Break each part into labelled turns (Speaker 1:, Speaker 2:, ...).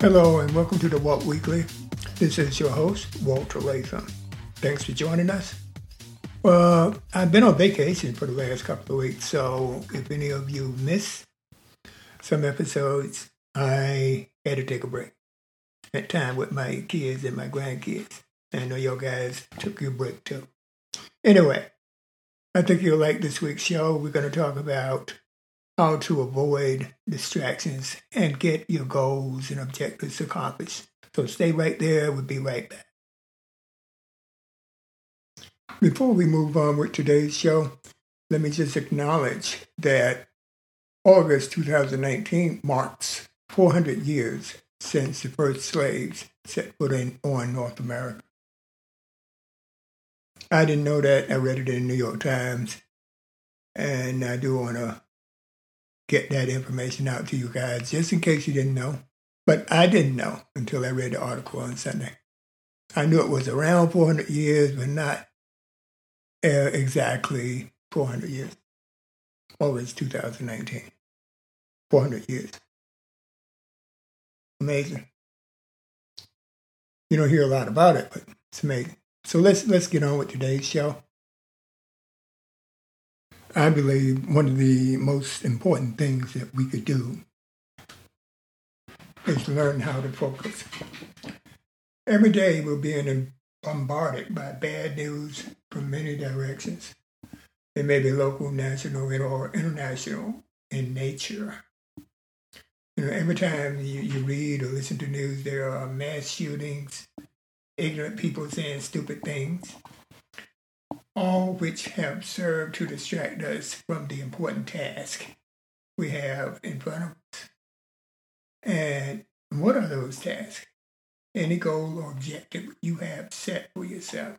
Speaker 1: Hello and welcome to the Walt Weekly. This is your host, Walter Latham. Thanks for joining us. Well, I've been on vacation for the last couple of weeks, so if any of you missed some episodes, I had to take a break. At time with my kids and my grandkids. I know y'all guys took your break too. Anyway, I think you'll like this week's show. We're going to talk about how to avoid distractions and get your goals and objectives accomplished. So stay right there. We'll be right back. Before we move on with today's show, let me just acknowledge that August 2019 marks 400 years since the first slaves set foot in, on North America. I didn't know that. I read it in the New York Times. And I do want to get that information out to you guys just in case you didn't know. But I didn't know until I read the article on Sunday. I knew it was around 400 years, but not uh, exactly 400 years. Well, it's 2019. 400 years. Amazing. You don't hear a lot about it, but it's amazing. So let's let's get on with today's show. I believe one of the most important things that we could do is learn how to focus. Every day we're being bombarded by bad news from many directions. It may be local, national, or international in nature. You know, every time you, you read or listen to news, there are mass shootings, ignorant people saying stupid things, all which have served to distract us from the important task we have in front of us. And what are those tasks? Any goal or objective you have set for yourself.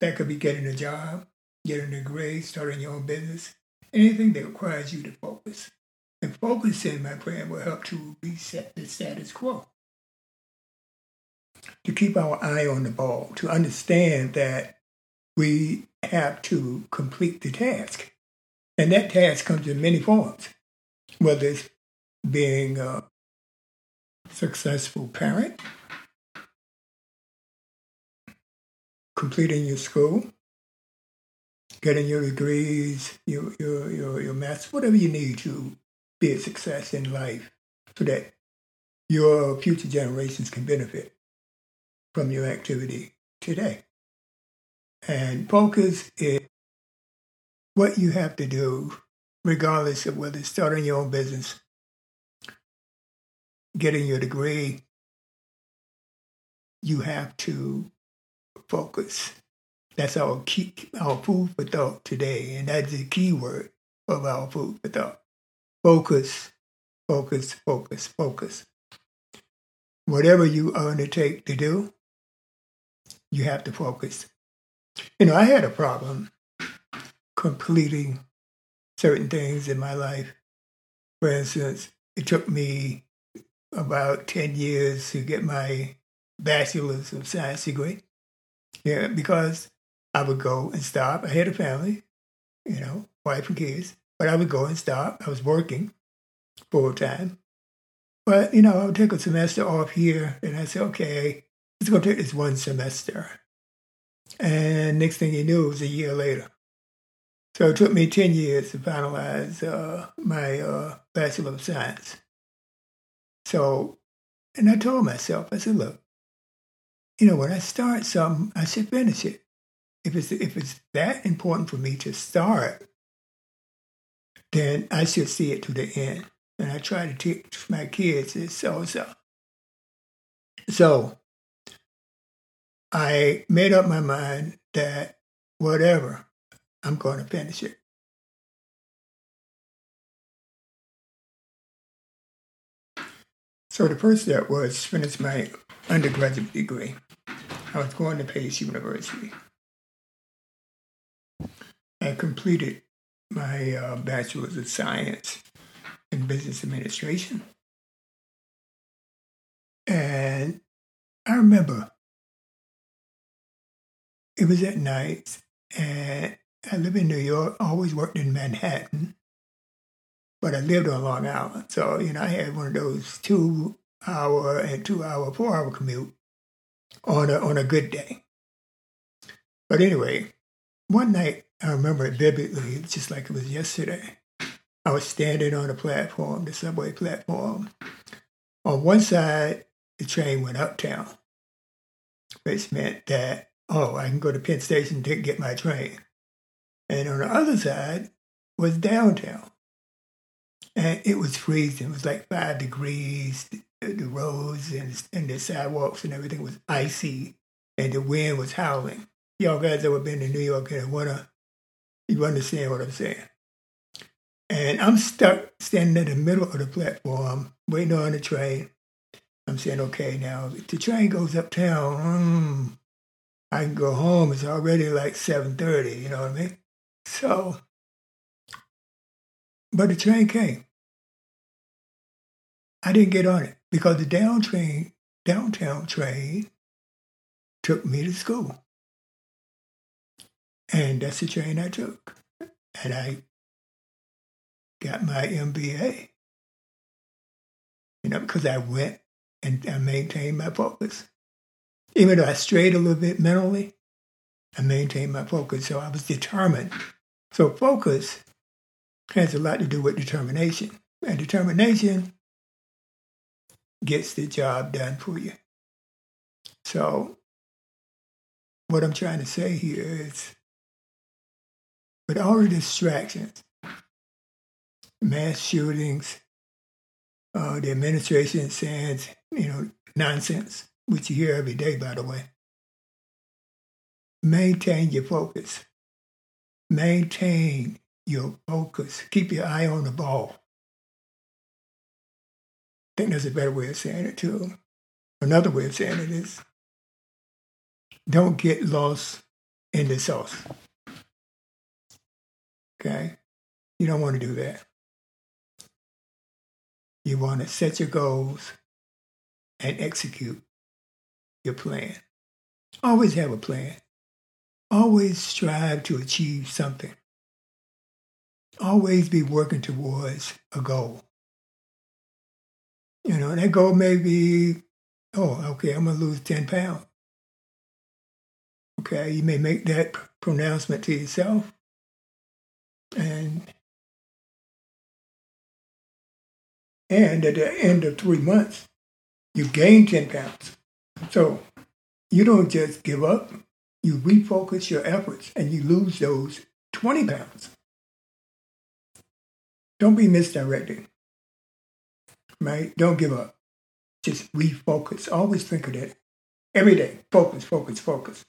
Speaker 1: That could be getting a job, getting a degree, starting your own business, anything that requires you to focus. And focusing, my friend, will help to reset the status quo. To keep our eye on the ball, to understand that we have to complete the task. And that task comes in many forms, whether it's being a successful parent, completing your school, getting your degrees, your your your, your maths, whatever you need to be a success in life so that your future generations can benefit from your activity today. And focus is what you have to do, regardless of whether it's starting your own business, getting your degree, you have to focus. That's our key, our food for thought today, and that's the key word of our food for thought. Focus, focus, focus, focus. Whatever you undertake to do, you have to focus. You know, I had a problem completing certain things in my life. For instance, it took me about 10 years to get my bachelor's of science degree. Yeah, because I would go and stop. I had a family, you know, wife and kids. But I would go and stop. I was working full time. But, you know, I would take a semester off here and I said, okay, let's go take this one semester. And next thing you knew, it was a year later. So it took me 10 years to finalize uh, my uh, Bachelor of Science. So, and I told myself, I said, look, you know, when I start something, I should finish it. If it's, if it's that important for me to start, then I should see it to the end. And I try to teach my kids this also. So I made up my mind that whatever, I'm going to finish it. So the first step was finish my undergraduate degree. I was going to Pace University. I completed my uh, bachelor's of science in business administration. And I remember it was at night, and I live in New York, always worked in Manhattan. but I lived on Long Island. So, you know, I had one of those two hour and two hour, four hour commute on a, on a good day. But anyway, one night, I remember it vividly, just like it was yesterday. I was standing on the platform, the subway platform. On one side, the train went uptown, which meant that, oh, I can go to Penn Station to get my train. And on the other side was downtown. And it was freezing. It was like five degrees. The, roads and, and the sidewalks and everything was icy, and the wind was howling. Y'all guys ever been to New York in the winter? You understand what I'm saying. And I'm stuck standing in the middle of the platform, waiting on the train. I'm saying, okay, now if the train goes uptown, mm, I can go home. It's already like 7.30, you know what I mean? So, but the train came. I didn't get on it because the down train, downtown train took me to school. And that's the train I took. And I got my MBA. You know, because I went and I maintained my focus. Even though I strayed a little bit mentally, I maintained my focus. So I was determined. So focus has a lot to do with determination. And determination gets the job done for you. So what I'm trying to say here is with all the distractions, mass shootings, uh, the administration saying, you know, nonsense, which you hear every day, by the way. Maintain your focus. Maintain your focus. Keep your eye on the ball. I think there's a better way of saying it too. Another way of saying it is don't get lost in the sauce. Okay? You don't want to do that. You want to set your goals and execute your plan. Always have a plan. Always strive to achieve something. Always be working towards a goal. You know, that goal may be, oh, okay, I'm going to lose 10 pounds. Okay, you may make that pronouncement to yourself and and at the end of three months, you gain 10 pounds. So you don't just give up, you refocus your efforts and you lose those 20 pounds. Don't be misdirected, right? Don't give up. Just refocus. Always think of that every day. Focus, focus, focus.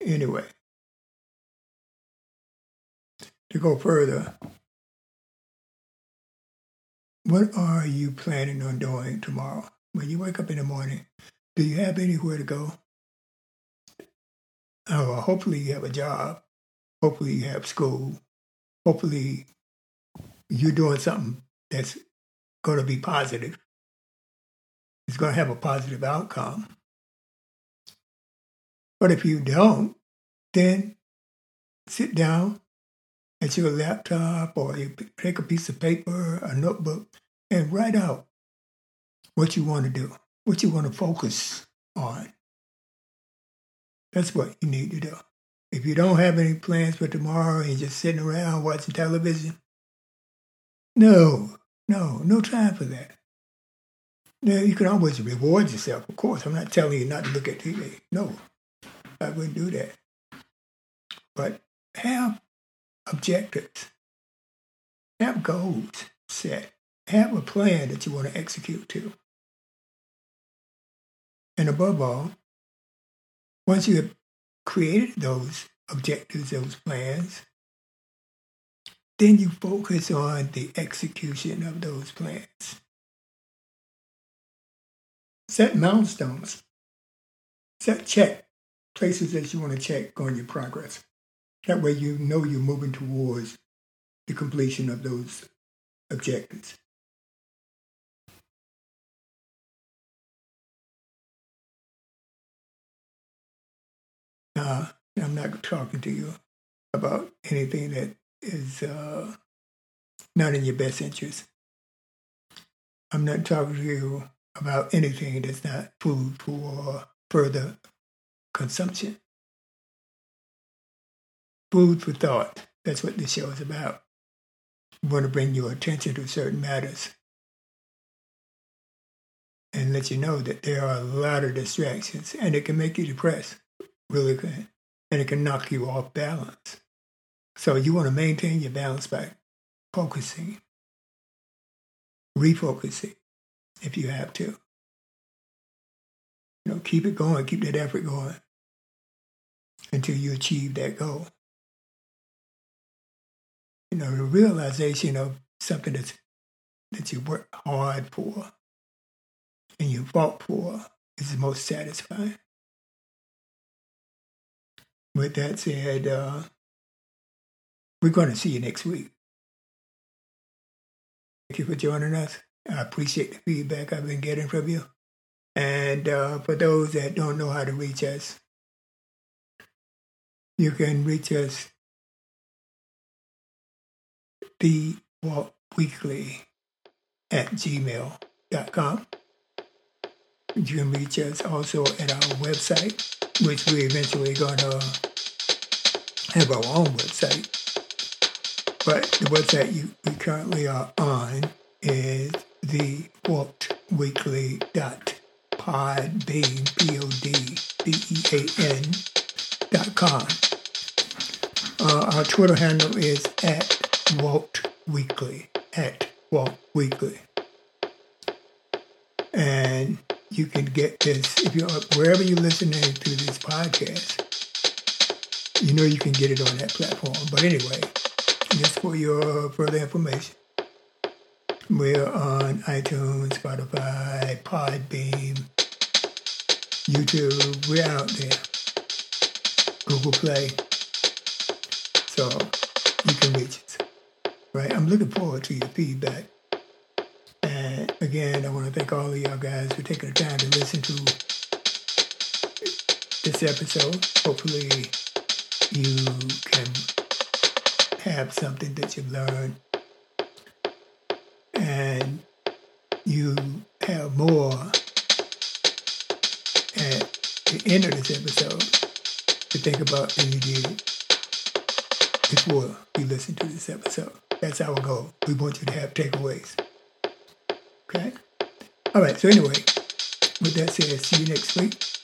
Speaker 1: Anyway, to go further, what are you planning on doing tomorrow? When you wake up in the morning, do you have anywhere to go? Oh, well, hopefully you have a job. Hopefully you have school. Hopefully you're doing something that's going to be positive. It's going to have a positive outcome. But if you don't, then sit down at your laptop or you take a piece of paper, a notebook, and write out what you want to do, what you want to focus on. That's what you need to do. If you don't have any plans for tomorrow and you're just sitting around watching television, no, no, no time for that. Now, you can always reward yourself, of course. I'm not telling you not to look at TV. No, I wouldn't do that. But have objectives, have goals set, have a plan that you want to execute to. And above all, once you have created those objectives, those plans, then you focus on the execution of those plans. Set milestones. Set check places that you want to check on your progress. That way you know you're moving towards the completion of those objectives. Uh, I'm not talking to you about anything that is uh, not in your best interest. I'm not talking to you about anything that's not food for further consumption. Food for thought. That's what this show is about. We want to bring your attention to certain matters and let you know that there are a lot of distractions and it can make you depressed, really can. And it can knock you off balance. So you want to maintain your balance by focusing, refocusing if you have to. You know, keep it going, keep that effort going until you achieve that goal. You know, the realization of something that's that you work hard for and you fought for is the most satisfying. With that said, uh, we're going to see you next week. Thank you for joining us. I appreciate the feedback I've been getting from you. And uh, for those that don't know how to reach us, you can reach us the Walt Weekly at gmail.com. You can reach us also at our website, which we're eventually going to have our own website. But the website you, we currently are on is the waltweekly.podbean, P-O-D-B-E-A-N dot com. Uh, our Twitter handle is at Walt Weekly, at Walt Weekly. And you can get this if you're wherever you're listening to this podcast. You know you can get it on that platform. But anyway, just for your further information, we're on iTunes, Spotify, Podbean, YouTube. We're out there. Google Play. So you can. Right? I'm looking forward to your feedback. And again, I want to thank all of y'all guys for taking the time to listen to this episode. Hopefully you can have something that you've learned and you have more at the end of this episode to think about than you did before you listen to this episode. That's our goal. We want you to have takeaways. Okay? All right, so anyway, with that said, see you next week